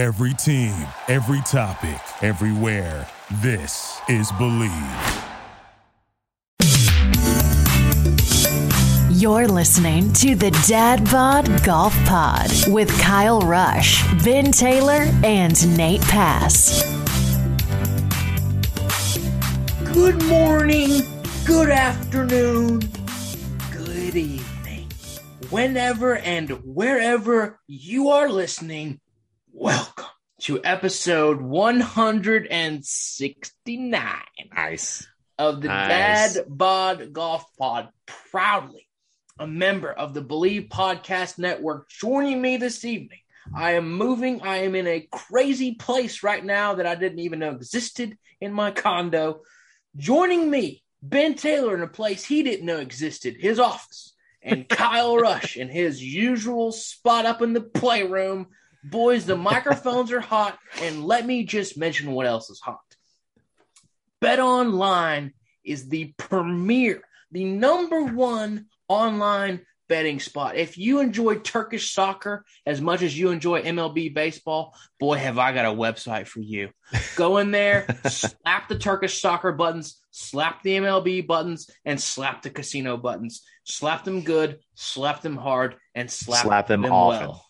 Every team, every topic, everywhere. This is Believe. You're listening to the Dad Bod Golf Pod with Kyle Rush, Ben Taylor, and Nate Pass. Good morning, good afternoon, good evening. Whenever and wherever you are listening, welcome to episode 169 Nice. of the Nice. Dad Bod Golf Pod. Proudly a member of the Believe Podcast Network. Joining me this evening, I am moving. I am in a crazy place right now that I didn't even know existed in my condo. Joining me, Ben Taylor in a place he didn't know existed, his office, and Kyle Rush in his usual spot up in the playroom. Boys, the microphones are hot, and let me just mention what else is hot. Bet Online is the premier, the number one online betting spot. If you enjoy Turkish soccer as much as you enjoy MLB baseball, boy, have I got a website for you. Go in there, slap the Turkish soccer buttons, slap the MLB buttons, and slap the casino buttons. Slap them good, slap them hard, and slap, Slap them often. well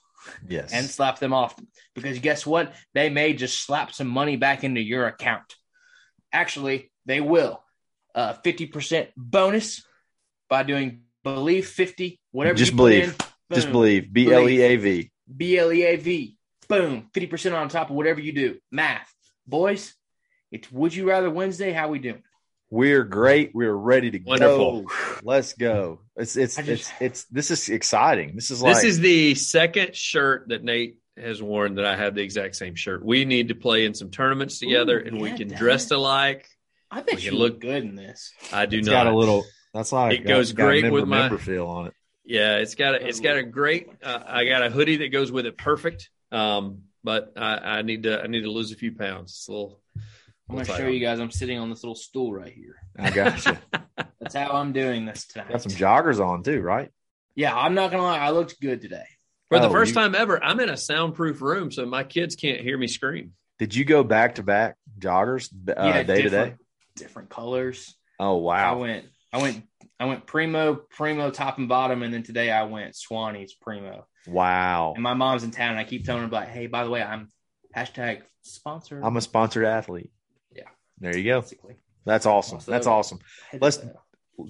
Yes. and slap them often. Because guess what? They may just slap some money back into your account. Actually, they will. Uh, 50% bonus by doing believe 50, whatever Just you believe. in, Just believe. B L E A V. B L E A V. Boom. 50% on top of whatever you do. Math. Boys, it's Would You Rather Wednesday. How we doing? We're great. We're ready to Wonderful. go. Let's go. It's it's just- it's it's this is exciting. This is like This is the second shirt that Nate has worn that I have the exact same shirt. We need to play in some tournaments together Ooh, and we can Dad. dress alike. I bet We you can look look- good in this. I do it's not. got a little that's like It goes got a great member, with my- member feel on it. Yeah, it's got a it's got a great. Uh, I got a hoodie that goes with it perfect. Um, but I, I need to I need to lose a few pounds. It's a little. I'm going to show you guys. I'm sitting on this little stool right here. I got you. That's how I'm doing this tonight. got some joggers on too, right? Yeah, I'm not gonna lie. I looked good today. For the Oh, first you- time ever, I'm in a soundproof room, so my kids can't hear me scream. Did you go back to back joggers uh, yeah, day to day? different, different colors. Oh wow! I went, I went, I went primo, primo, top and bottom, and then today I went Swannies primo. Wow. And my mom's in town, and I keep telling her like, "Hey, by the way, I'm hashtag sponsor." I'm a sponsored athlete. There you go. basically That's awesome. Also- That's awesome. Let's-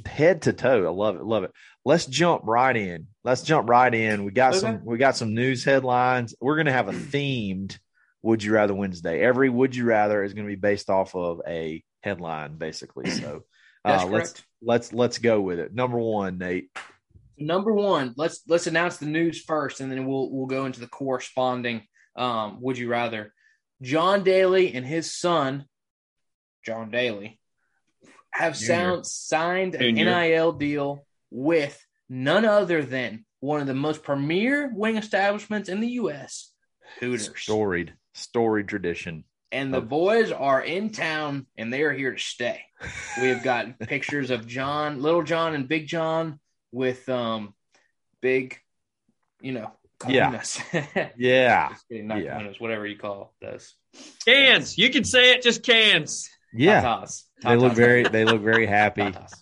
head to toe. I love it. Love it. Let's jump right in. Let's jump right in. We got Okay. some we got some news headlines. We're gonna have a themed Would You Rather Wednesday. Every Would You Rather is gonna be based off of a headline, basically. So uh, let's let's let's go with it. Number one, Nate. Number one, let's let's announce the news first, and then we'll we'll go into the corresponding. Um, would you rather? John Daly and his son, John Daly, have sound, signed an Junior. NIL deal with none other than one of the most premier wing establishments in the U.S., Hooters. Storied, storied tradition. And the boys are in town, and they are here to stay. We have got pictures of John, Little John, and Big John with um, big, you know, Yeah. kahunas. Yeah. Just kidding, not Yeah. kahunas, whatever you call those. Cans, you can say it, just cans. Yeah. Tatas. They look very they look very happy. Tatas.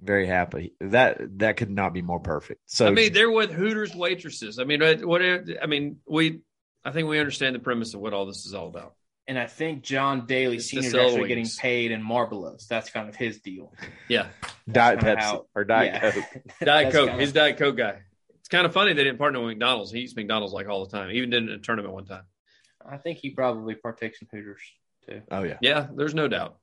Very happy. That that could not be more perfect. So I mean, they're with Hooters waitresses. I mean, what? what- I mean, we. I think we understand the premise of what all this is all about. And I think John Daly It's Senior is the sell actually getting paid in Marlboros. That's kind of his deal. Yeah, Diet Pepsi how- or Diet yeah. Coke. Diet Coke. kinda- He's Diet Coke guy. It's kind of funny they didn't partner with McDonald's. He eats McDonald's like all the time. Even did it in a tournament one time. I think he probably partakes in Hooters too. Oh yeah. Yeah, there's no doubt.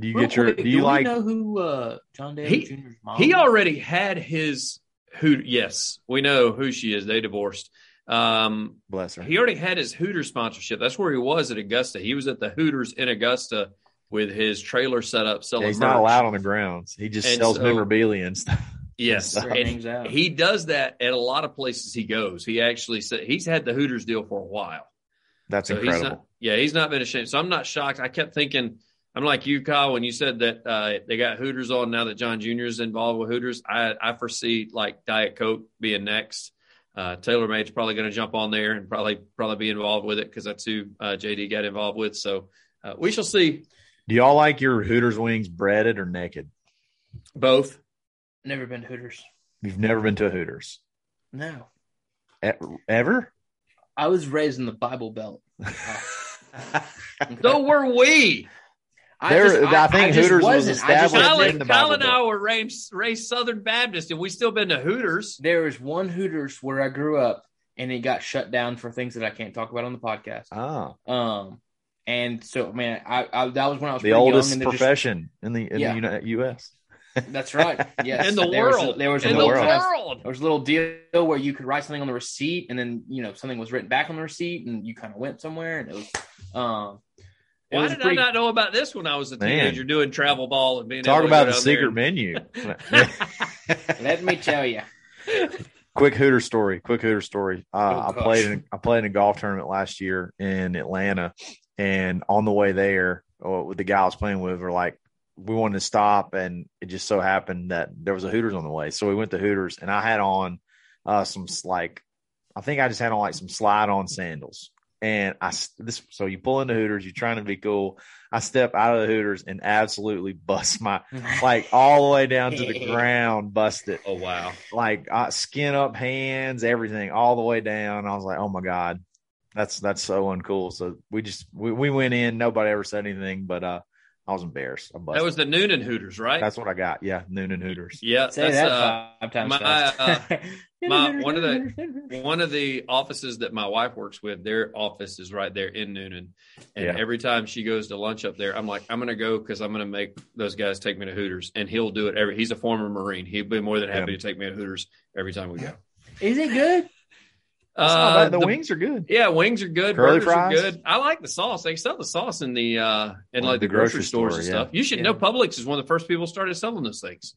Do you Real get your quick, do you we like know who uh, John Daly He- Jr.'s mom? He already had his who. Yes, we know who she is. They divorced. Um, bless her? he already had his Hooters sponsorship. That's where he was at Augusta. He was at the Hooters in Augusta with his trailer set up selling. Yeah, he's not merch. allowed on the grounds. He just And sells so- memorabilia and stuff. Yes, Where he and out. he does that at a lot of places he goes. He actually said he's had the Hooters deal for a while. That's So incredible. he's not. Yeah, he's not been ashamed. So I'm not shocked. I kept thinking. I'm like you, Kyle, when you said that uh, they got Hooters on now that John Jr. is involved with Hooters. I, I foresee like Diet Coke being next. uh, TaylorMade's probably going to jump on there and probably probably be involved with it because that's who uh, JD got involved with. So uh, we shall see. Do y'all like your Hooters wings breaded or naked? Both. Never been to Hooters. You've never been to a Hooters No. E- ever? I was raised in the Bible Belt. So were we. There- I think just Hooters was wasn't. I just established wasn't- Kyle, in the Kyle and I were raised, raised Southern Baptist, and we still been to Hooters. There was one Hooters where I grew up, and it got shut down for things that I can't talk about on the podcast. Ah, Um, and so man, I, I that was when I was the oldest young, and just- profession in the in Yeah. the Uni- U.S. That's right. Yes, In the There was- world. there was in the the world. world. there was a little deal where you could write something on the receipt, and then you know something was written back on the receipt, and you kind of went somewhere, and it was um. It Why did pretty, I not know about this when I was a Man. teenager doing travel ball and being Talk about the down there secret and- menu. Let me tell you, quick Hooter story. Quick Hooter story. Uh, Oh, I played in I played in a golf tournament last year in Atlanta, and on the way there, uh, with the guy I was playing with, were like, we wanted to stop, and it just so happened that there was a Hooters on the way, so we went to Hooters, and I had on uh, some like, I think I just had on like some slide on sandals. And I this so you pull into Hooters, you're trying to be cool. I step out of the Hooters and absolutely bust my like all the way down to the ground, bust it Oh wow! like uh, skin up hands, everything all the way down. I was like, oh my god, that's that's so uncool. So we just we, we went in. Nobody ever said anything, but uh, I was embarrassed. I busted. That was the Newnan Hooters, right? that's what I got. Yeah, Newnan Hooters. yeah. say that's, that uh, five times my, fast. my- one of the one of the offices that my wife works with, their office is right there in Newnan. And Yeah. every time she goes to lunch up there, I'm like, I'm going to go because I'm going to make those guys take me to Hooters. And he'll do it every. He's a former Marine. He'd be more than happy Yeah. to take me to Hooters every time we go. Is it good? That's Uh, the, the- wings are good. Yeah, wings are good. Curly burgers fries? are good. I like the sauce. They sell the sauce in the uh in Well, like the the, grocery, grocery stores store, and yeah. stuff. You should Yeah. know Publix is one of the first people started selling those things.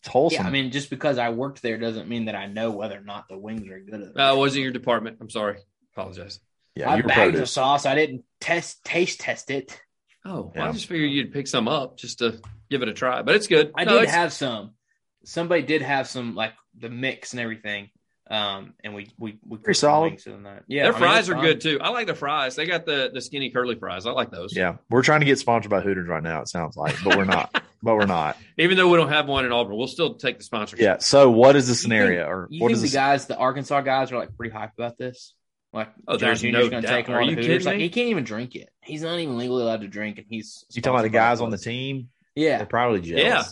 It's wholesome. Yeah, I mean, just because I worked there doesn't mean that I know whether or not the wings are good. Uh was it your department? I'm sorry. Apologize. yeah, I your bagged the sauce. I didn't test taste test it. Oh, well, Yeah. I just figured you'd pick some up just to give it a try. But it's good. I No, did have some. Somebody did have some like the mix and everything. Um, and we we we Pretty solid. wings that. Yeah, their I fries it's are fine. good too. I like the fries. They got the the skinny curly fries. I like those. Yeah, we're trying to get sponsored by Hooters right now. It sounds like, but we're not. but we're not. Even though we don't have one in Auburn, we'll still take the sponsorship. Yeah. So, what is the You think- scenario, or You what think is the guys, the Arkansas guys, are like pretty hyped about this? Like, Oh, John there's Jr.'s no going to doubt. take him Are you the kidding Hooters. Like, me? he can't even drink it. He's not even legally allowed to drink, and he's. You talking about the guys on the team? Yeah, They're probably jealous. Yeah.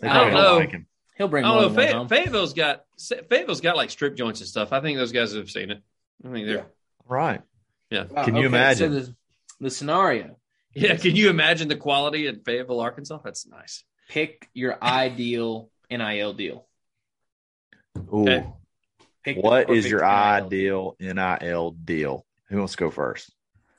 They I probably don't know. like him. He'll bring I more don't know. than one Fay- home. Fayetteville's got Fayetteville's got like strip joints and stuff. I think those guys have seen it. I think they're Right. yeah. Wow, Can you imagine? So the, the scenario: Yeah. Can you imagine the quality in Fayetteville, Arkansas? That's nice. pick your ideal NIL deal. Ooh. Okay. Pick What is your NIL deal. ideal NIL deal? Who wants to go first?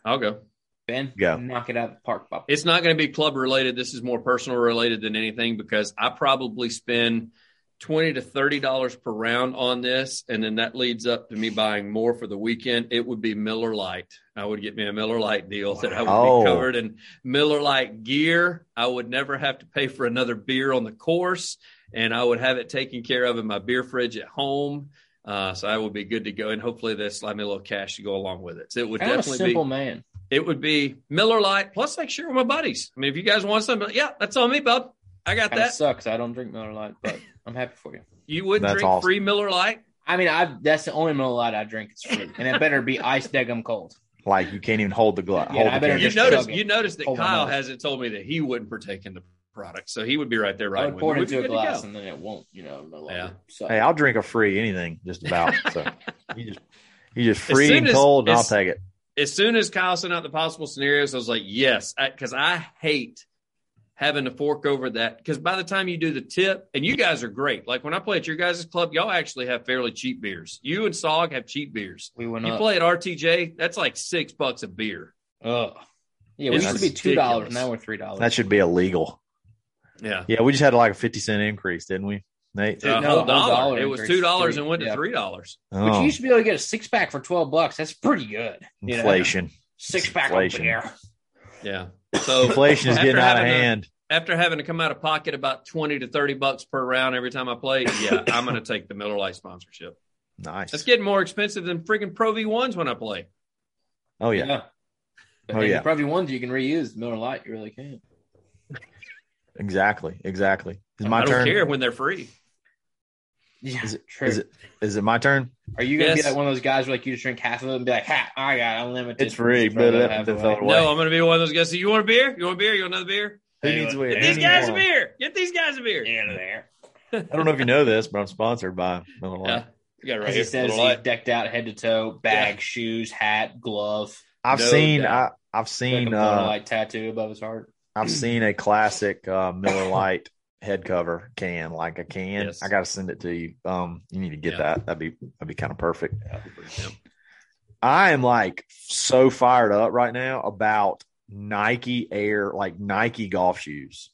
I'll go. Ben, Go. knock it out of the park, Bob. It's not going to be club related. This is more personal related than anything because I probably spend twenty to thirty dollars per round on this, and then that leads up to me buying more for the weekend. It would be Miller Lite. I would get me a Miller Lite deal that I would be covered in Miller Lite gear. I would never have to pay for another beer on the course, and I would have it taken care of in my beer fridge at home. Uh, so I would be good to go, and hopefully they slide me a little cash to go along with it. So it would I'm a definitely be simple man. It would be Miller Lite plus like share with my buddies. I mean, if you guys want something, yeah, that's on me, bub. I got Kind of that. sucks. I don't drink Miller Lite, but I'm happy for you. You wouldn't That's drink awesome. free Miller Lite? I mean, I that's the only Miller Lite I drink. It's free, and it better be ice degum cold. Like you can't even hold the glove. Yeah, hold I the better. You just notice you notice that Hold Kyle hasn't told me that he wouldn't partake in the product, so he would be right there I right would pour it into a glass, and then it won't, you know, no longer. Yeah. So, Hey, I'll drink a free anything, just about. So you just you just As free soon and as- cold, and I'll as- take it. As soon as Kyle sent out the possible scenarios, I was like, yes, because I, hate having to fork over that. Because by the time you do the tip, and you guys are great. Like when I play at your guys' club, y'all actually have fairly cheap beers. You and Sog have cheap beers. we went You up. play at RTJ, that's like six bucks a beer. Oh, Yeah, we It's used to be two dollars. ridiculous. Now we're three dollars. That should be illegal. Yeah. Yeah, we just had like a fifty cent increase, didn't we, Nate? A uh, No, whole whole dollar. dollar It was two dollars and went to Yeah. three dollars. But Oh, you used to be able to get a six pack for twelve bucks. That's pretty good. you know? inflation. Six pack of Inflation. beer. Yeah. So Inflation is getting out of having to- hand. after having to come out of pocket about twenty to thirty bucks per round every time I play, yeah, I'm going to take the Miller Lite sponsorship. Nice. That's getting more expensive than freaking Pro V ones when I play. oh yeah. But Oh, then yeah. Pro V ones you can reuse. Miller Lite, you really can. Exactly. Exactly. Is my I don't turn? care when they're free. Yeah, Is it, true. is it is it my turn? Are you gonna Yes. be like one of those guys where like you just drink half of it and be like, "Ha, I got unlimited." It's free, but that it- half it away. No, I'm going to be one of those guys. So you want a beer? You want a beer? You want another beer? Who Hey, needs look, who Get these guys a beer. Get these guys a beer. Get there. I don't know if you know this, but I'm sponsored by Miller Lite. Yeah. You got it right As here. he says, he's light. decked out head to toe, bag, shoes, hat, glove. I've No seen I, doubt. I've Like a seen Miller uh, Lite tattoo above his heart. I've seen a classic uh, Miller Lite head cover can, like a can. Yes. I got to send it to you. Um, you need to get Yeah. that. That'd be that'd be kind of perfect. Yeah. I am like so fired up right now about Nike Air, like Nike golf shoes.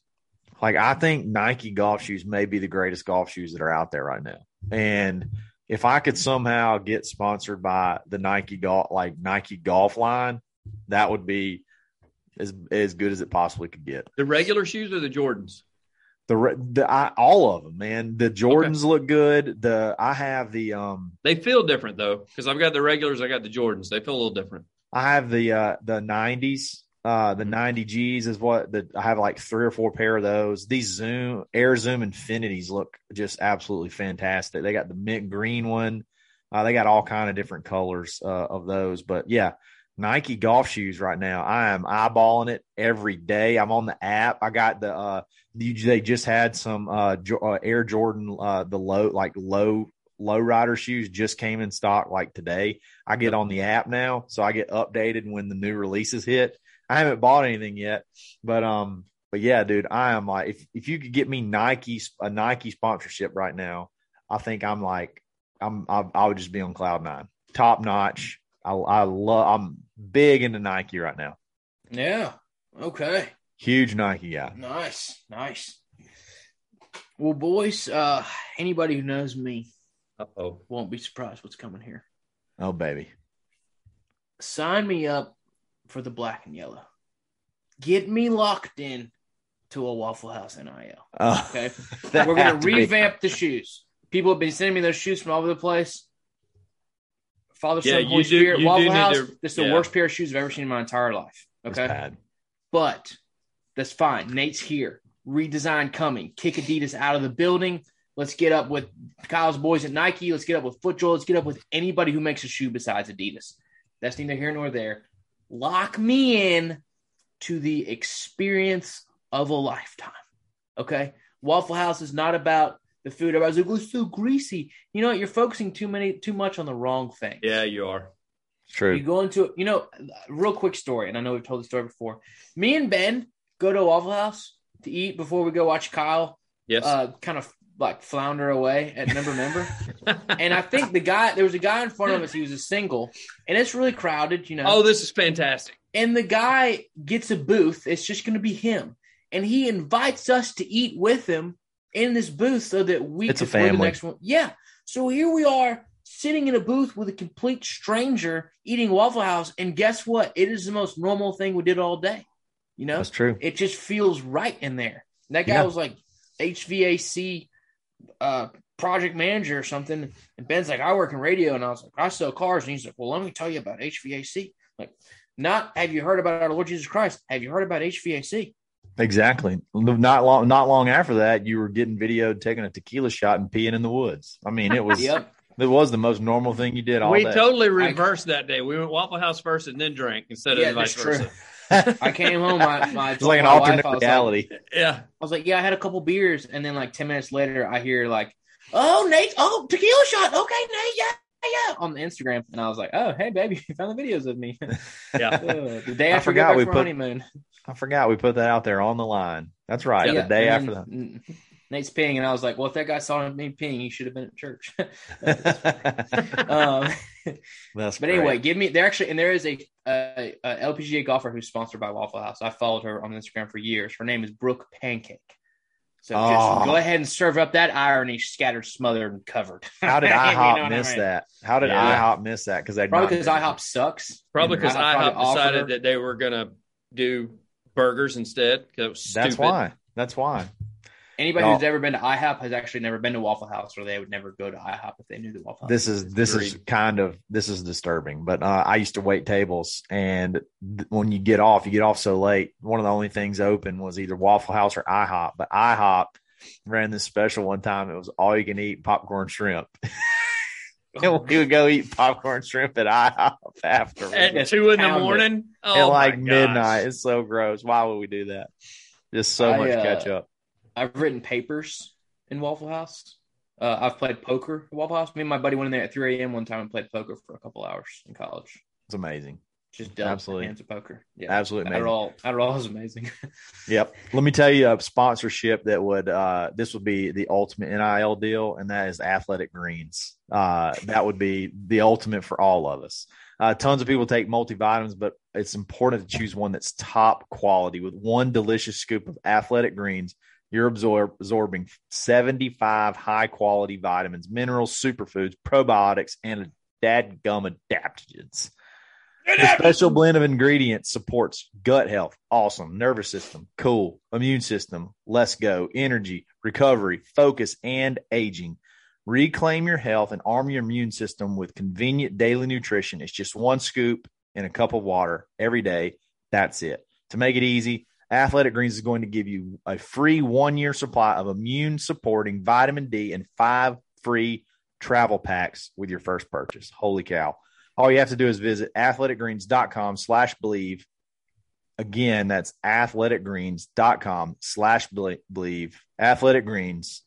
Like I think Nike golf shoes may be the greatest golf shoes that are out there right now. And if I could somehow get sponsored by the Nike golf, like Nike golf line, that would be as as good as it possibly could get. The regular shoes or the Jordans? The, the I, all of them, man. The Jordans look good. The I have the um They feel different though, because I've got the regulars, I got the Jordans. They feel a little different. I have the uh the nineties. Uh the ninety Gs is what the I have like three or four pair of those. These Zoom Air Zoom Infinities look just absolutely fantastic. They got the mint green one. Uh they got all kind of different colors uh, of those. But yeah, Nike golf shoes right now. I am eyeballing it every day. I'm on the app. I got the uh they just had some uh, uh Air Jordan uh the low like low low rider shoes just came in stock like today. I get on the app now, so I get updated when the new releases hit. I haven't bought anything yet, but um, but yeah, dude, I am like, if if you could get me Nike a Nike sponsorship right now, I think I'm like, I'm I, I would just be on cloud nine, top notch. I I love. I'm big into Nike right now. Yeah. Okay. Huge Nike guy. Nice. Nice. Well, boys, uh, anybody who knows me Uh oh. won't be surprised what's coming here. Oh baby, Sign me up for the black and yellow. Get me locked in to a Waffle House NIL. oh, Okay. that We're gonna had to be- revamp the shoes. People have been sending me those shoes from all over the place. Father, Yeah, Son, Holy do- Spirit, Waffle House. to- this is the worst pair of shoes I've ever seen in my entire life. Okay. But that's fine. Nate's here. Redesign coming. Kick Adidas out of the building. Let's get up with Kyle's boys at Nike. Let's get up with FootJoy. Let's get up with anybody who makes a shoe besides Adidas. That's neither here nor there. Lock me in to the experience of a lifetime. Okay. Waffle House is not about the food. Everybody's like, "Oh, it's so greasy." You know what? You're focusing too many, too much on the wrong thing. Yeah, you are. It's true. You go into you know, real quick story, and I know we've told the story before. Me and Ben go to a Waffle House to eat before we go watch Kyle Yes. uh, kind of like flounder away at member member. And I think the guy there was a guy in front of us, he was a single, and it's really crowded, you know. oh, this is fantastic. and the guy gets a booth, it's just gonna be him. And he invites us to eat with him in this booth so that we It's a could- the family. next one. Yeah. So here we are sitting in a booth with a complete stranger eating Waffle House, and guess what? It is the most normal thing we did all day. You know, That's true. it just feels right in there. And that guy Yeah. was like HVAC uh, project manager or something. And Ben's like, I work in radio, and I was like, I sell cars. And he's like, Well, let me tell you about HVAC. Like, not have you heard about our Lord Jesus Christ? Have you heard about HVAC? Exactly. Not long. Not long after that, you were getting videoed taking a tequila shot and peeing in the woods. I mean, it was. Yep. It was the most normal thing you did all we day. totally reversed that day. We went Waffle House first and then drank instead Yeah, of vice true. versa. I came home. I, I it's told like an my wife, alternate I like- reality. Yeah. I was like, yeah, I had a couple beers, and then like ten minutes later, I hear like, oh Nate, oh tequila shot, okay Nate, yeah, yeah, on the Instagram, and I was like, oh hey baby, you found the videos of me. Yeah. Uh, the day I after we forgot we from put- honeymoon. I forgot we put that out there on the line. That's right. Yeah, the day and after that. Nate's peeing, and I was like, well, if that guy saw me peeing, he should have been at church. that. um, That's but anyway, great. give me there actually, and there is a, a, a LPGA golfer who's sponsored by Waffle House. I followed her on Instagram for years. Her name is Brooke Pancake. So just Oh. go ahead and serve up that irony, scattered, smothered, and covered. How did You know IHOP I miss mean? that? How did Yeah. IHOP miss that? Because they Probably because IHOP sucks. Probably because And probably IHOP decided that they were going to do burgers instead. 'cause That was That's why. That's why. Anybody Y'all- who's ever been to IHOP has actually never been to Waffle House, or they would never go to IHOP if they knew the Waffle House. this is this is kind of this is disturbing but uh, i used to wait tables and th- when you get off you get off so late one of the only things open was either waffle house or ihop but ihop ran this special one time it was all you can eat popcorn shrimp and we would go eat popcorn shrimp at ihop after At two in the morning. Oh, at like gosh. midnight it's so gross why would we do that just so I, much uh, ketchup I've written papers in Waffle House. Uh, I've played poker at Waffle House. Me and my buddy went in there at 3 a.m. one time and played poker for a couple hours in college. it's amazing Just dealt Absolutely. hands of poker. Yeah, absolutely Adderall, Adderall is amazing. Yep. Let me tell you a sponsorship that would uh this would be the ultimate NIL deal, and that is Athletic Greens. Uh that would be the ultimate for all of us. Uh tons of people take multivitamins, but it's important to choose one that's top quality. With one delicious scoop of Athletic Greens, you're absorb- absorbing 75 high quality vitamins, minerals, superfoods, probiotics, and dadgum adaptogens. The special blend of ingredients supports gut health, awesome, nervous system, cool, immune system, let's go, energy, recovery, focus, and aging. Reclaim your health and arm your immune system with convenient daily nutrition. It's just one scoop in a cup of water every day. That's it. To make it easy, Athletic Greens is going to give you a free one year supply of immune supporting vitamin D and five free travel packs with your first purchase. Holy cow. All you have to do is visit athleticgreens.com slash believe. Again, that's athleticgreens.com slash believe. Athletic Greens,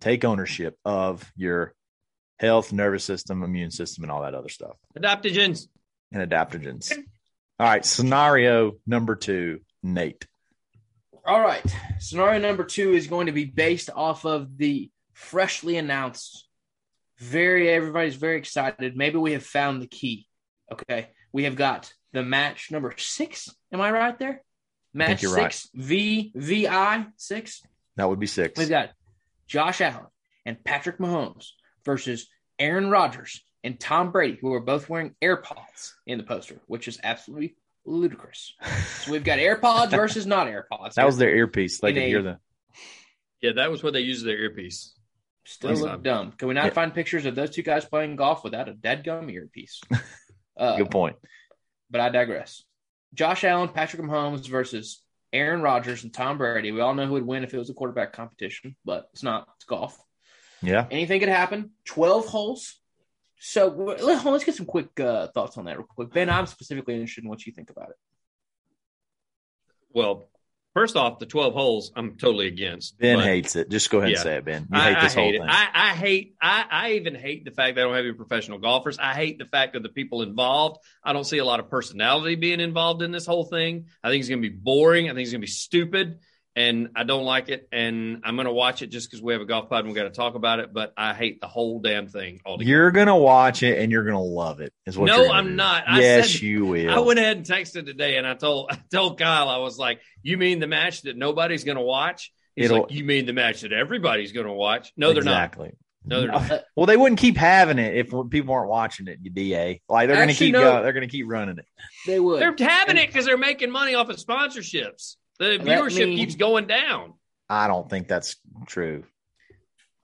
take ownership of your health, nervous system, immune system, and all that other stuff Adaptogens. and adaptogens. All right, scenario number two, Nate. All right. Scenario number two is going to be based off of the freshly announced. Very, everybody's very excited. Maybe we have found the key. Okay. We have got the match number six. Am I right there? Match you're right. six, V V I six. That would be six. We've got Josh Allen and Patrick Mahomes versus Aaron Rodgers and Tom Brady, who are both wearing AirPods in the poster, which is absolutely ludicrous. So we've got AirPods versus not AirPods. That was their earpiece. They In could a- hear the. Yeah, that was what they used their earpiece. Still Last look time. dumb. Can we not Yeah. find pictures of those two guys playing golf without a dead gum earpiece? Uh, Good point. but I digress. Josh Allen, Patrick Mahomes versus Aaron Rodgers and Tom Brady. We all know who would win if it was a quarterback competition, but it's not. It's golf. Yeah. Anything could happen. 12 holes. So let- let's get some quick uh, thoughts on that real quick. Ben, I'm specifically interested in what you think about it. Well, first off, the 12 holes, I'm totally against. Ben but hates it. Just go ahead Yeah. and say it, Ben. You I, hate this I whole hate thing. I, I hate. I, I even hate the fact that I don't have any professional golfers. I hate the fact of the people involved. I don't see a lot of personality being involved in this whole thing. I think it's going to be boring. I think it's going to be stupid, and I don't like it. And I'm going to watch it just because we have a golf pod and we got to talk about it. But I hate the whole damn thing altogether. You're gonna watch it and you're gonna love it. Is what? No, you're I'm do. not. I yes, said- you will. I went ahead and texted today, and I told I told Kyle I was like, "You mean the match that nobody's going to watch?" He's It'll- like, "You mean the match that everybody's going to watch?" No, they're not. exactly. No, they're not. Well, they wouldn't keep having it if people aren't watching it. You da like they're gonna keep no. go, they're gonna keep running it. They would. They're having it because they're making money off of sponsorships. The viewership me- keeps going down. I don't think that's true.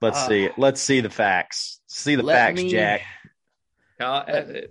Let's Uh, see. Let's see the facts. See the facts, me- Jack. Uh, uh,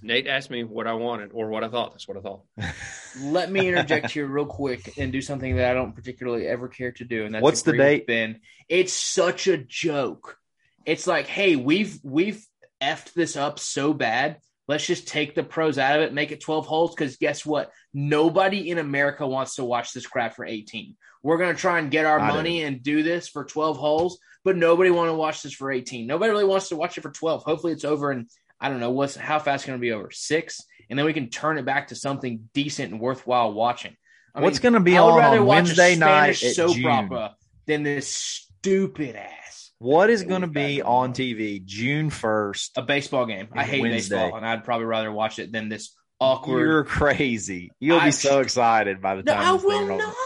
Nate asked me what I wanted or what I thought. That's what I thought. Let me interject here real quick and do something that I don't particularly ever care to do. And that's What's the date? Ben, it's such a joke. It's like, hey, we've we've effed this up so bad. Let's just take the pros out of it, make it 12 holes. Because guess what? Nobody in America wants to watch this crap for 18. We're gonna try and get our money and do this for 12 holes, but nobody want to watch this for 18. Nobody really wants to watch it for 12. Hopefully, it's over and I don't know what's how fast it's going to be over six, and then we can turn it back to something decent and worthwhile watching. I What's gonna be I would on rather on watch Wednesday a night Spanish soap June? opera than this stupid ass What is going to be on on. TV June first? a baseball game. I hate Wednesday. baseball, and I'd probably rather watch it than this awkward. You're crazy. You'll I- be so excited by the time. no, time. I this will rolls. not.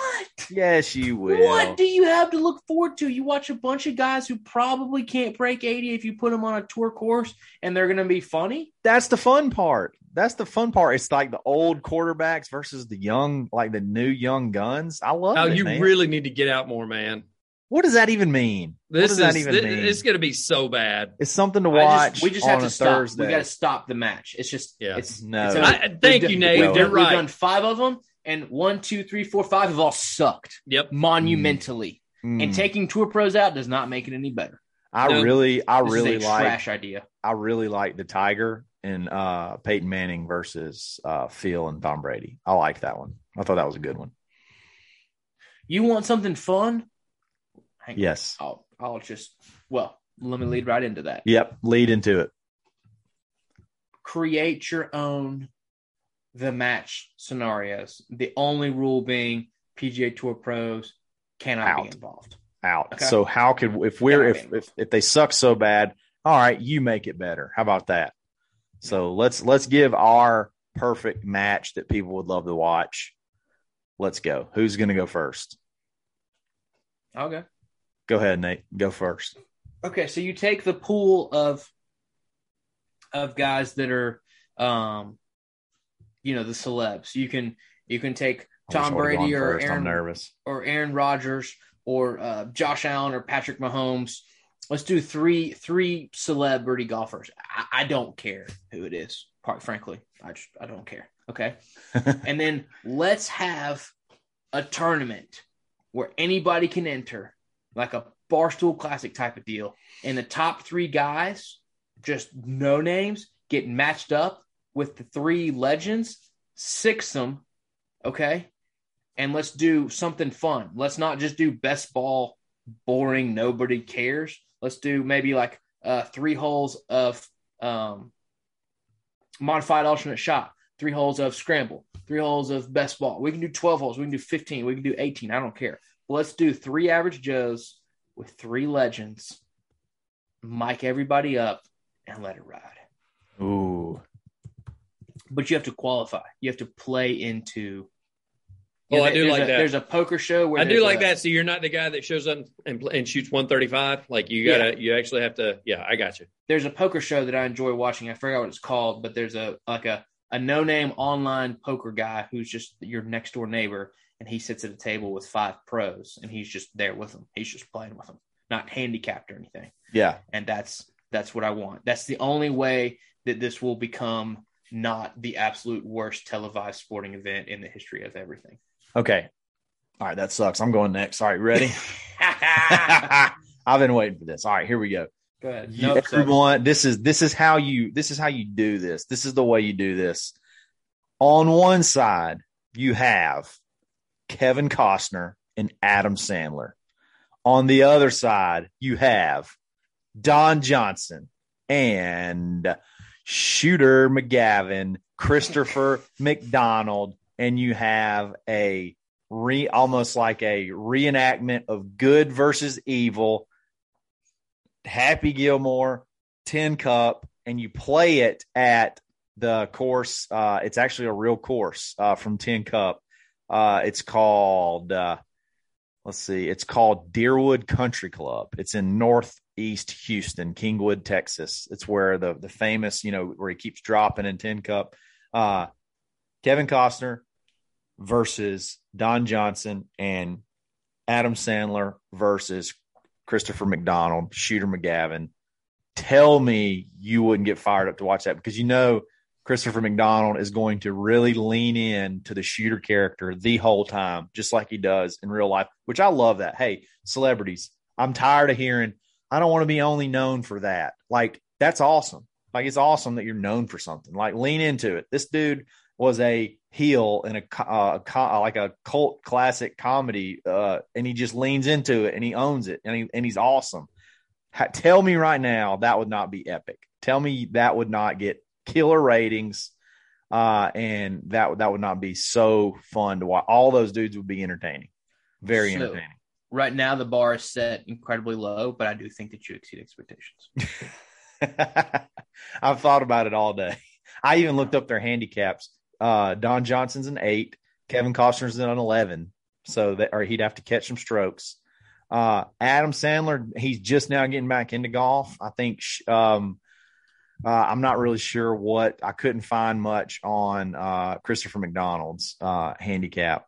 Yes, you will. What do you have to look forward to? You watch a bunch of guys who probably can't break 80 if you put them on a tour course and they're going to be funny. That's the fun part. That's the fun part. It's like the old quarterbacks versus the young, like the new young guns. I love Now it. you man. really need to get out more, man. What does that even mean? what This does is that even thi- mean? it's going to be so bad. it's something to watch. just, we just on have to stop. Thursday. We got to stop the match. It's just, Yeah. it's No. it's I- thank you, done- Nate. We've You're done, we've right. done five of them, and one, two, three, four, five have all sucked Yep. monumentally. Mm. And taking tour pros out does not make it any better. I No. really, I This really is a like, trash idea. I really like the Tiger and uh, Peyton Manning versus uh, Phil and Tom Brady. I like that one. I thought that was a good one. You want something fun? Hang on. Yes. I'll, I'll just, well, let me lead right into that. Yep. Lead into it. Create your own the match scenarios. The only rule being PGA Tour pros cannot Out. be involved. Out. Okay. So how could if we're if, if if they suck so bad, all right, you make it better. How about that? So let's let's give our perfect match that people would love to watch. Let's go. Who's going to go first? Okay. Go ahead, Nate. Go first. Okay, so you take the pool of of guys that are um you know, the celebs. You can you can take I wish I Tom Brady or first. Aaron nervous. or Aaron Rodgers or uh, Josh Allen or Patrick Mahomes. Let's do three three celebrity golfers. I, I don't care who it is. Quite frankly, I just I don't care. Okay, and then let's have a tournament where anybody can enter, like a barstool classic type of deal, and the top three guys, just no names, get matched up with the three legends, six them, okay, and let's do something fun. Let's not just do best ball, boring, nobody cares. Let's do maybe like uh, three holes of um, modified alternate shot, three holes of scramble, three holes of best ball. We can do 12 holes, we can do 15, we can do 18. I don't care. But let's do three average Joes with three legends, mic everybody up, and let it ride. Ooh. But you have to qualify. You have to play into. Oh, I do like a, that. There's a poker show where I do like a- that. So you're not the guy that shows up and, and shoots 135. Like you gotta, you actually have to. Yeah, I got you. there's a poker show that I enjoy watching. I forgot what it's called, but there's a like a a no name online poker guy who's just your next door neighbor, and he sits at a table with five pros, and he's just there with them. He's just playing with them, not handicapped or anything. Yeah. And that's that's what I want. That's the only way that this will become not the absolute worst televised sporting event in the history of everything. Okay. All right. That sucks. I'm going next. All right. Ready? I've been waiting for this. All right. Here we go. Go ahead. You- Nope, so- everyone, this is this is how you this is how you do this. This is the way you do this. On one side, you have Kevin Costner and Adam Sandler. On the other side, you have Don Johnson and Shooter McGavin, Christopher McDonald, and you have a re almost like a reenactment of good versus evil. Happy Gilmore, Tin Cup, and you play it at the course. Uh, it's actually a real course uh, from Tin Cup. Uh, it's called, uh, let's see, it's called Deerwood Country Club. It's in Northeast Houston, Kingwood, Texas. It's where the the famous, you know, where he keeps dropping in Tin Cup. Uh, Kevin Costner versus Don Johnson and Adam Sandler versus Christopher McDonald, Shooter McGavin. Tell me you wouldn't get fired up to watch that because you know Christopher McDonald is going to really lean in to the shooter character the whole time, just like he does in real life, which I love that. Hey, celebrities, I'm tired of hearing, I don't want to be only known for that. Like, that's awesome. Like, it's awesome that you're known for something. Like, lean into it. This dude was a heel in a uh, co- like a cult classic comedy, uh, and he just leans into it and he owns it, and he, and he's awesome. Ha- tell me right now that would not be epic. Tell me that would not get killer ratings, uh, and that that would not be so fun to watch. All those dudes would be entertaining, very So- entertaining. Right now, the bar is set incredibly low, but I do think that you exceed expectations. I've thought about it all day. I even looked up their handicaps. Uh, Don Johnson's an eight, Kevin Costner's an eleven, so that or he'd have to catch some strokes. Uh, Adam Sandler, he's just now getting back into golf. I think. sh- Um, uh, I'm not really sure what I couldn't find much on uh, Christopher McDonald's uh, handicap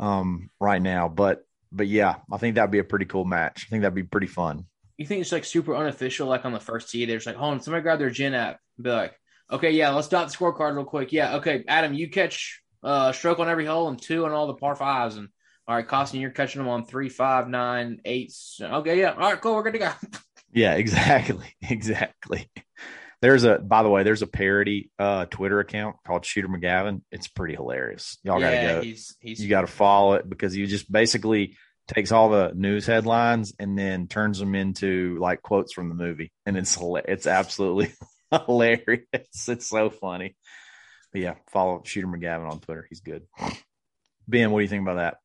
um, right now, but but yeah, I think that'd be a pretty cool match. I think that'd be pretty fun. You think it's like super unofficial, like on the first tee? There's like, hold on, somebody grab their gin app. and Be like, okay, yeah, let's dot the scorecard real quick. Yeah, okay, Adam, you catch uh stroke on every hole and two on all the par fives, and all right, Costin, you're catching them on three, five, nine, eight. Okay, yeah, all right, cool, we're good to go. Yeah, exactly. Exactly. There's a by the way, there's a parody uh Twitter account called Shooter McGavin. It's pretty hilarious. Y'all yeah, gotta go. he's he's You gotta follow it because he just basically takes all the news headlines and then turns them into like quotes from the movie. And it's it's absolutely hilarious. It's so funny. But yeah, follow Shooter McGavin on Twitter. He's good. Ben, what do you think about that?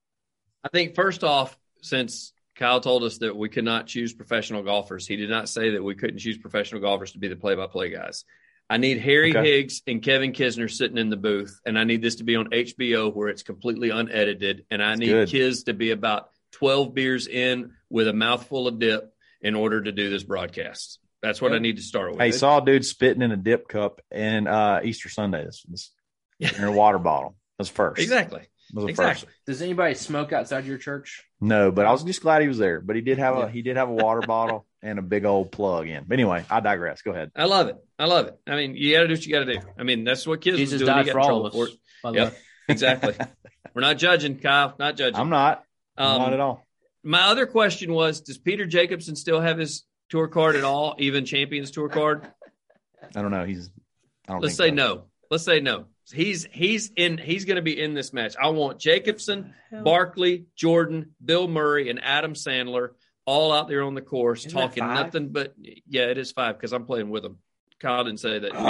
I think first off, since Kyle told us that we could not choose professional golfers, he did not say that we couldn't choose professional golfers to be the play-by-play guys. I need Harry Okay. Higgs and Kevin Kisner sitting in the booth, and I need this to be on HBO where it's completely unedited, and I need good. Kiz to be about twelve beers in with a mouthful of dip in order to do this broadcast. That's what I need to start with. Hey, saw a dude spitting in a dip cup in uh Easter Sunday. This, this in a water bottle. That's first. exactly, That was a exactly. first. Does anybody smoke outside your church? No, but I was just glad he was there. But he did have Yeah. a he did have a water bottle and a big old plug in. But anyway, I digress. Go ahead. I love it. I love it. I mean, you got to do what you got to do. I mean, that's what kids Jesus was doing. He died for all of us. for it. by the Yep. Exactly. We're not judging, Kyle. Not judging. I'm not. Um, not at all. My other question was: Does Peter Jacobsen still have his tour card at all? Even Champions Tour card? I don't know. He's I don't Let's think say no. Let's say no. He's he's in. He's going to be in this match. I want Jacobsen, Barkley, Jordan, Bill Murray, and Adam Sandler all out there on the course Isn't talking nothing but yeah, it is five because I'm playing with them. Kyle didn't say that we, we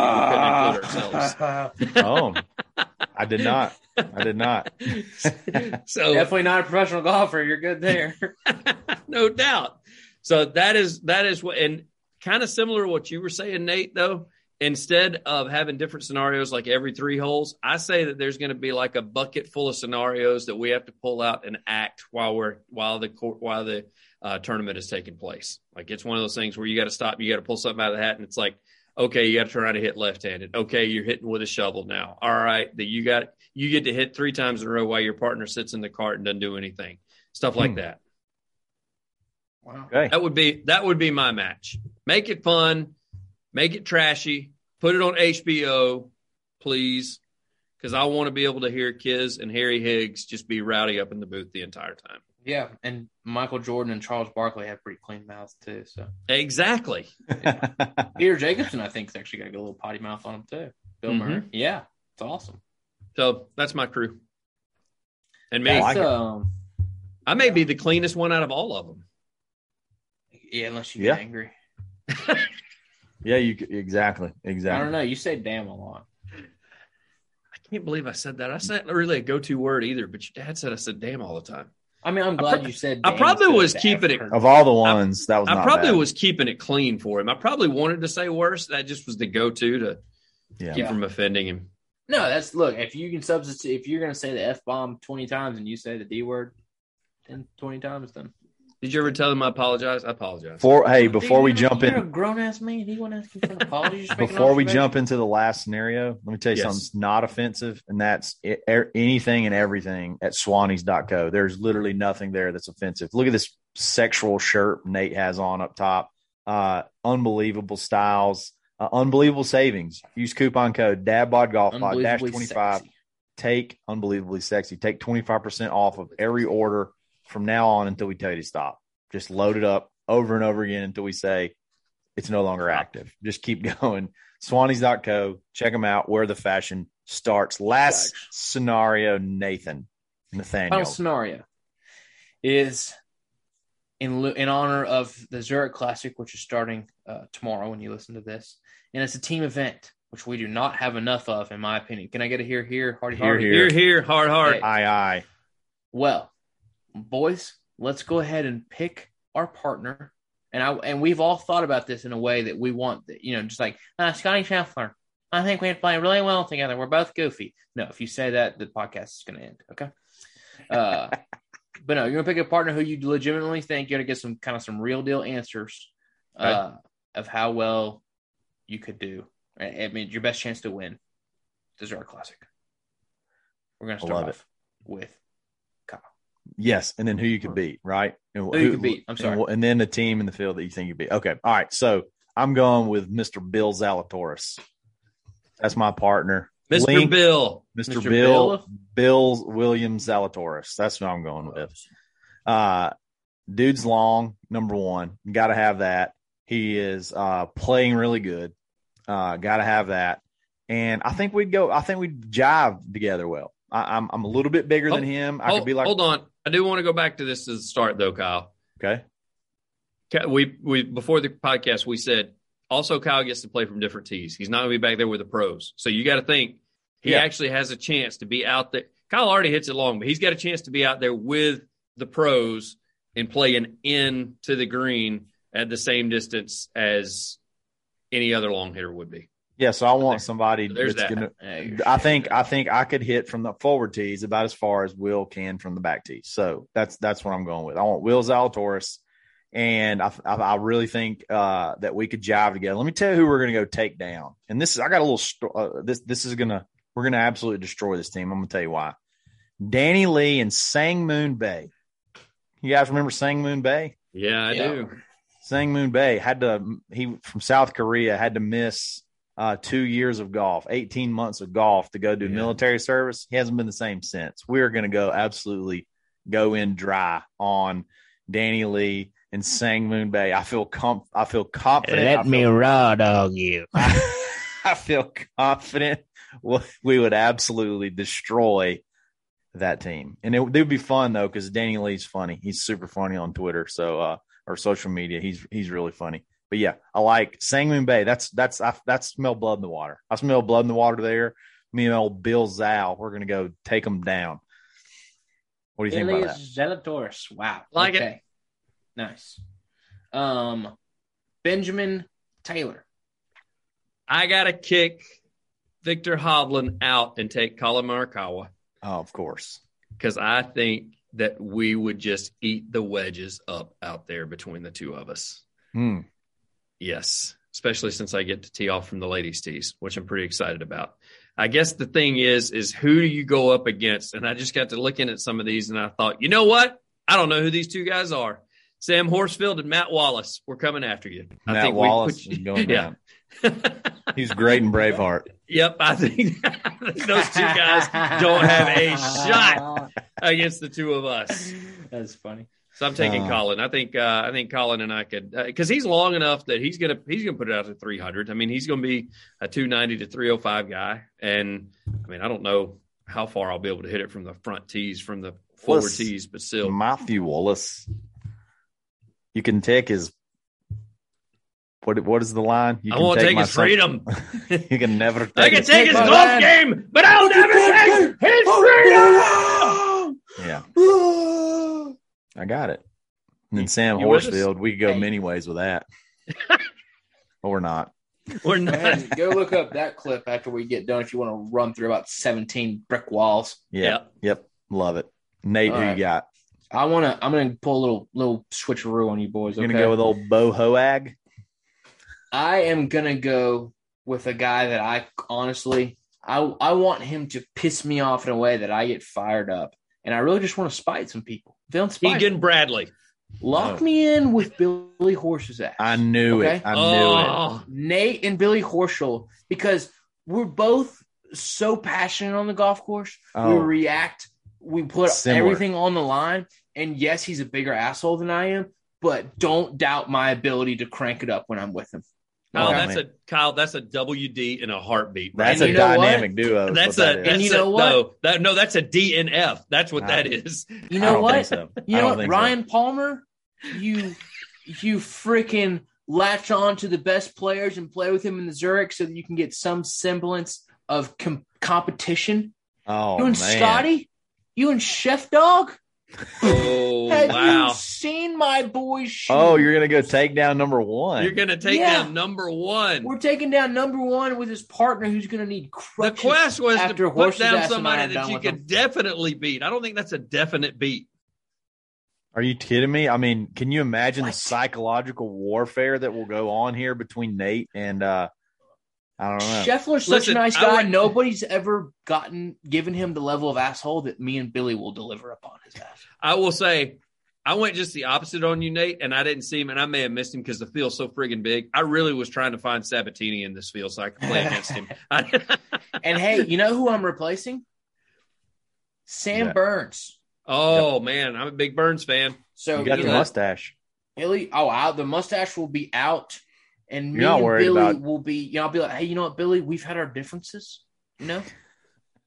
couldn't include ourselves. Oh, I did not. I did not. so Definitely not a professional golfer. You're good there. no doubt. So that is that is what and kind of similar to what you were saying, Nate, though. Instead of having different scenarios like every three holes, I say that there's going to be like a bucket full of scenarios that we have to pull out and act while we're while the court while the uh, tournament is taking place. Like it's one of those things where you got to stop, you got to pull something out of the hat, and it's like, okay, you got to turn try to hit left-handed. Okay, you're hitting with a shovel now. All right, that you got you get to hit three times in a row while your partner sits in the cart and doesn't do anything. Stuff like Hmm. that. Wow. Okay. That would be that would be my match. Make it fun, make it trashy, put it on HBO, please, because I want to be able to hear Kiz and Harry Higgs just be rowdy up in the booth the entire time. Yeah, and Michael Jordan and Charles Barkley have pretty clean mouths too. So Exactly. Peter Jacobsen, I think, is actually got a good little potty mouth on him too. Bill Mhm. Murray, yeah, it's awesome. So that's my crew. And me, I That's, like um, I may be the cleanest one out of all of them. yeah, unless you Yeah. angry. yeah, you c- exactly I don't know. You say "damn" a lot. I can't believe I said that. That's not really a go-to word either, but your dad said I said damn all the time. I mean, I'm glad pro- you said. I probably was keeping it- Of all the ones, that was I not probably bad. was keeping it clean for him. I probably wanted to say worse. That just was the go-to to Yeah. keep from offending him. No, that's look. If you can substitute, if you're going to say the f bomb 20 times and you say the d word 10, 20 times, then Did you ever tell him I apologize? I apologize. For hey, before we Dude, jump you're in, a grown ass man. He won't ask you for an apology. You're just making before we jump into the last scenario, let me tell you Yes. something that's not offensive, and that's it, er, anything and everything at Swannies.co. There's literally nothing there that's offensive. Look at this sexual shirt Nate has on up top. Uh, unbelievable styles, uh, unbelievable savings. Use coupon code DadBod Golf Pod dash Unbelievably 25. Take unbelievably sexy. Take 25% off of every order from now on until we tell you to stop. Just load it up over and over again until we say it's no longer active. Just keep going. Swannies.co. Check them out where the fashion starts. Last scenario, Nathan. Nathaniel. Final scenario is in in honor of the Zurich Classic, which is starting uh, tomorrow when you listen to this, and it's a team event, which we do not have enough of, in my opinion. Can I get a here, here, hardy, Here, hardy? here. Here, here, hard, hard. Aye, aye. Well, boys, let's go ahead and pick our partner. And I and we've all thought about this in a way that we want, you know, just like uh, Scotty Scheffler. I think we'd play really well together. We're both goofy. No, if you say that, the podcast is going to end. Okay. Uh, but no, you're gonna pick a partner who you legitimately think you're gonna get some kind of some real deal answers uh, of how well you could do. I mean, your best chance to win the our Classic. We're gonna start off with Kyle. Yes, and then who you could beat, right? And Who you could beat. I'm sorry. And, and then the team in the field that you think you'd beat. Okay. All right. So I'm going with Mr. Bill Zalatoris. That's my partner. Mr. Link- Bill. Mr. Mr. Bill, Bill? Williams Zalatoris. That's what I'm going with. Uh, dude's long, number one. Got to have that. He is uh, playing really good. Uh, Got to have that. And I think we'd go. I think we'd jive together well. I, I'm I'm a little bit bigger than Oh, him. I Hold, could be like, hold on. I do want to go back to this to the start, though, Kyle. okay, We we before the podcast we said also Kyle gets to play from different tees. He's not going to be back there with the pros, so you got to think he Yeah. actually has a chance to be out there. Kyle already hits it long, but he's got a chance to be out there with the pros and playing in to the green at the same distance as any other long hitter would be. Yeah. So I want somebody There's that's that. gonna. I think I think I could hit from the forward tees about as far as Will can from the back tees. So that's that's what I'm going with. I want Will Zalatoris, and I I, I really think uh, that we could jive together. Let me tell you who we're going to go take down. And this is I got a little sto- uh, this this is gonna we're gonna absolutely destroy this team. I'm gonna tell you why. Danny Lee and Sang Moon Bae. You guys remember Sang Moon Bae? Yeah, I Yeah. do. Sang Moon Bay had to he from South Korea had to miss uh, two years of golf, eighteen months of golf to go do Yeah. military service. He hasn't been the same since. We are going to go absolutely go in dry on Danny Lee and Sang Moon Bae. I feel com- I feel confident. Let me feel, raw dog you. I feel confident we- we would absolutely destroy that team, and it, it would be fun though because Danny Lee's funny. He's super funny on Twitter, so uh, or social media. He's he's really funny. But yeah, I like Sangmoon Bae. That's that's I that smell blood in the water. I smell blood in the water there. Me and old Bill Zal, we're gonna go take them down. What do you think about that? Ilias Zalatoris. Wow. Like it. Nice. Um, Benjamin Taylor. I got to kick Viktor Hovland out and take Collin Morikawa. Oh, of course. because I think that we would just eat the wedges up out there between the two of us. Hmm. Yes, especially since I get to tee off from the ladies' tees, which I'm pretty excited about. I guess the thing is, is who do you go up against? And I just got to looking at some of these, and I thought, you know what? I don't know who these two guys are. Sam Horsfield and Matt Wallace. We're coming after you. I Matt think Wallace we is put going you, down. He's great in Braveheart. Yep, I think those two guys don't have a shot against the two of us. That's funny. So I'm taking Uh. Collin. I think uh, I think Collin and I could because he's long enough that he's gonna he's gonna put it out to 300. I mean he's gonna be a 290 to 305 guy, and I mean I don't know how far I'll be able to hit it from the front tees from the forward tees, but still Matthew Wallace. You can take his. What what is the line? You I won't take my his son- freedom. you can never. Take I can his- take his golf man. game, but I'll never take his freedom. Yeah, I got it. And then Sam you? Horsfield, we could go Hey. many ways with that. but we're not. We're not. Man, go look up that clip after we get done if you want to run through about 17 brick walls. Yeah. Yeah. Yep. Love it. Nate, All who right. you got? I want to. I'm going to pull a little little switcheroo on you boys. You're okay? gonna go with old Bo Hoag. I am going to go with a guy that I honestly I I want him to piss me off in a way that I get fired up, and I really just want to spite some people. Feeling spite. Keegan Bradley. Lock Oh. me in with Billy Horse's ass. I knew Okay. it. I knew it. Oh, Nate and Billy Horschel because we're both so passionate on the golf course. We Oh, react, we put Similar. everything on the line. And yes, he's a bigger asshole than I am, but don't doubt my ability to crank it up when I'm with him. Kyle, Oh, that's a Kyle. That's a WD in a heartbeat. that's And a you know what? dynamic duo. That's a that that's is. And you a, know what? no that no that's a DNF. That's what I- that is. You I know don't what? think so. You I know don't what? think so. Ryan Palmer, you you freaking latch on to the best players and play with him in the Zurich so that you can get some semblance of com- competition. Oh you and man. Scotty, you and Chef Dog. Oh Have wow! you seen my boy? shoe? Oh, you're gonna go take down number one. You're gonna take Yeah. down number one. We're taking down number one with his partner, who's going to need crutches. The quest was after to put down ass and I somebody that you could him. definitely beat. I don't think that's a definite beat. Are you kidding me? I mean, can you imagine What? the psychological warfare that will go on here between Nate and uh I don't know. Scheffler's such Listen, a nice guy. would- Nobody's ever gotten given him the level of asshole that me and Billy will deliver upon his ass. I will say, I went just the opposite on you, Nate, and I didn't see him, and I may have missed him because the field's so friggin' big. I really was trying to find Sabbatini in this field so I could play against him. And hey, you know who I'm replacing? Sam Yeah. Burns. oh man, I'm a big Burns fan. So you got the know, mustache. Billy, oh, out the mustache will be out, and me and Billy about- will be. You know, I'll be like, hey, you know what, Billy? We've had our differences, you know,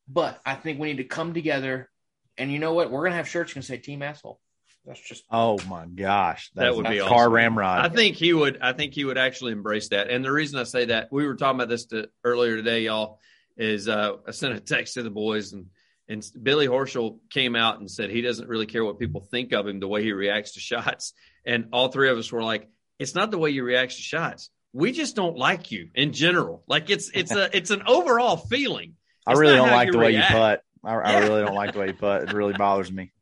but I think we need to come together. And you know what? We're gonna have shirts gonna say "Team Asshole." That's just Oh my gosh, That That's would be a awesome. car ramrod. I think he would. I think he would actually embrace that. And the reason I say that, we were talking about this to, earlier today, y'all. Is uh, I sent a text to the boys, and and Billy Horschel came out and said he doesn't really care what people think of him, the way he reacts to shots. And all three of us were like, "It's not the way you react to shots. We just don't like you in general. Like it's it's a it's an overall feeling. I really don't like you the way you putt. I, I really don't like the way you putt. It really bothers me.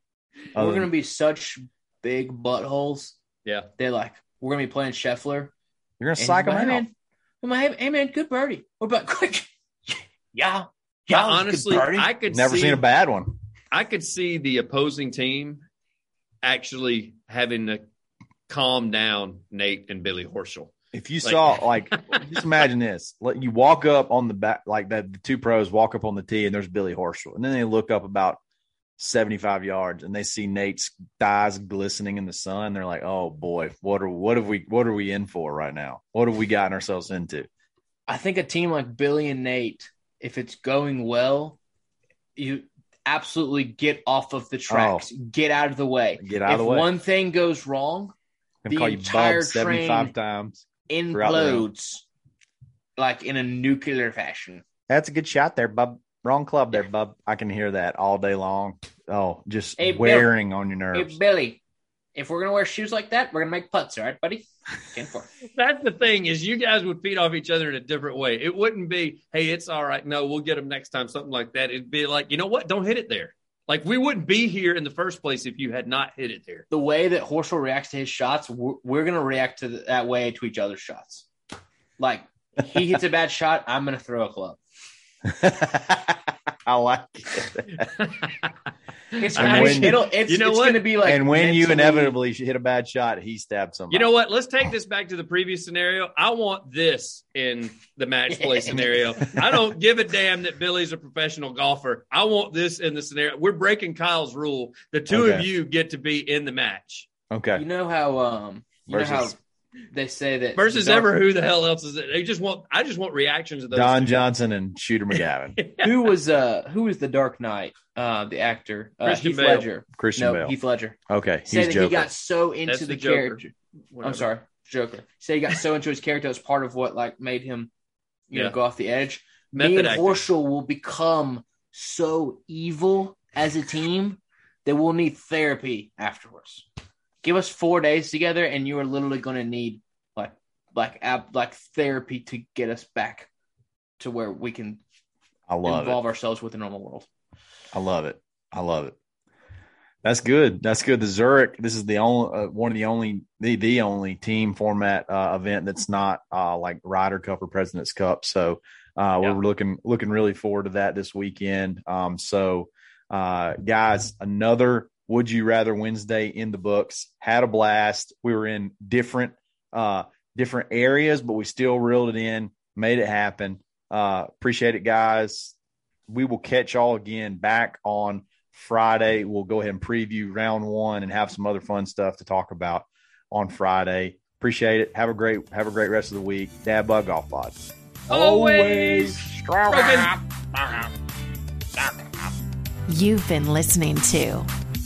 Other we're gonna um, be such big buttholes. Yeah. They're like, we're gonna be playing Scheffler. You're gonna And psych he's them like, hey, out. man, I'm like, hey, hey, man, good birdie. What about quick? yeah, Yeah, yeah. it was a good honestly. I could Never see, seen a bad one. I could see the opposing team actually having to calm down Nate and Billy Horschel. If you Like- saw, like, just imagine this: Let you walk up on the back, like that. The two pros walk up on the tee, and there's Billy Horschel, and then they look up about seventy-five yards, and they see Nate's thighs glistening in the sun. They're like, "Oh boy, what are what have we what are we in for right now? What have we gotten ourselves into?" I think a team like Billy and Nate, if it's going well, you absolutely get off of the tracks, oh. get out of the way. Get out if of the way. one thing goes wrong, I'm the gonna call you entire Bub seventy-five train- times. Throughout the implodes like in a nuclear fashion. That's a good shot there, Bub. Wrong club there, Bub. I can hear that all day long. Oh, just Hey, Bill. wearing on your Hey, nerves. Billy, if we're gonna wear shoes like that, we're gonna make putts, all right, buddy? That's the thing is you guys would feed off each other in a different way. It wouldn't be, hey, it's all right. No, we'll get them next time, something like that. It'd be like, you know what? Don't hit it there. Like we wouldn't be here in the first place if you had not hit it there. The way that Horschel reacts to his shots, we're, we're gonna react to the, that way to each other's shots. Like he hits a bad shot, I'm gonna throw a club. I like it. It's, And when- it'll, it's, You know it's gonna be like and when you inevitably hit a bad shot, he stabbed somebody. You know what? Let's take this back to the previous scenario. I want this in the match play scenario. I don't give a damn that Billy's a professional golfer. I want this in the scenario. We're breaking Kyle's rule. The two of you get to be in the match. Okay. You know how um you know how Versus- they say that Versus the dark- ever who the hell else is it? They just want I just want reactions of those. Don two. Johnson and Shooter McGavin. who was uh who was the Dark Knight uh the actor uh, Christian Heath Bale. Ledger Christian no Bale. Heath Ledger okay. said He's that Joker. he got so into That's the, the Joker. character Whatever. I'm sorry Joker said he got so into his character it was part of what like made him you know go off the edge Method me and acting. Horschel will become so evil as a team that we'll need therapy afterwards give us four days together and you are literally going to need like like ab- like therapy to get us back to where we can I love involve it. ourselves with the normal world I love it. I love it. That's good. That's good. The Zurich. This is the only uh, one of the only the the only team format uh, event that's not uh, like Ryder Cup or President's Cup. So uh, Yeah. we're looking looking really forward to that this weekend. Um, so uh, guys, another Would You Rather Wednesday in the books. Had a blast. We were in different uh, different areas, but we still reeled it in. Made it happen. Uh, appreciate it, guys. We will catch y'all again back on Friday. We'll go ahead and preview round one and have some other fun stuff to talk about on Friday. Appreciate it. Have a great have a great rest of the week. Dad Bod Golf Pod. Always stroking. You've been listening to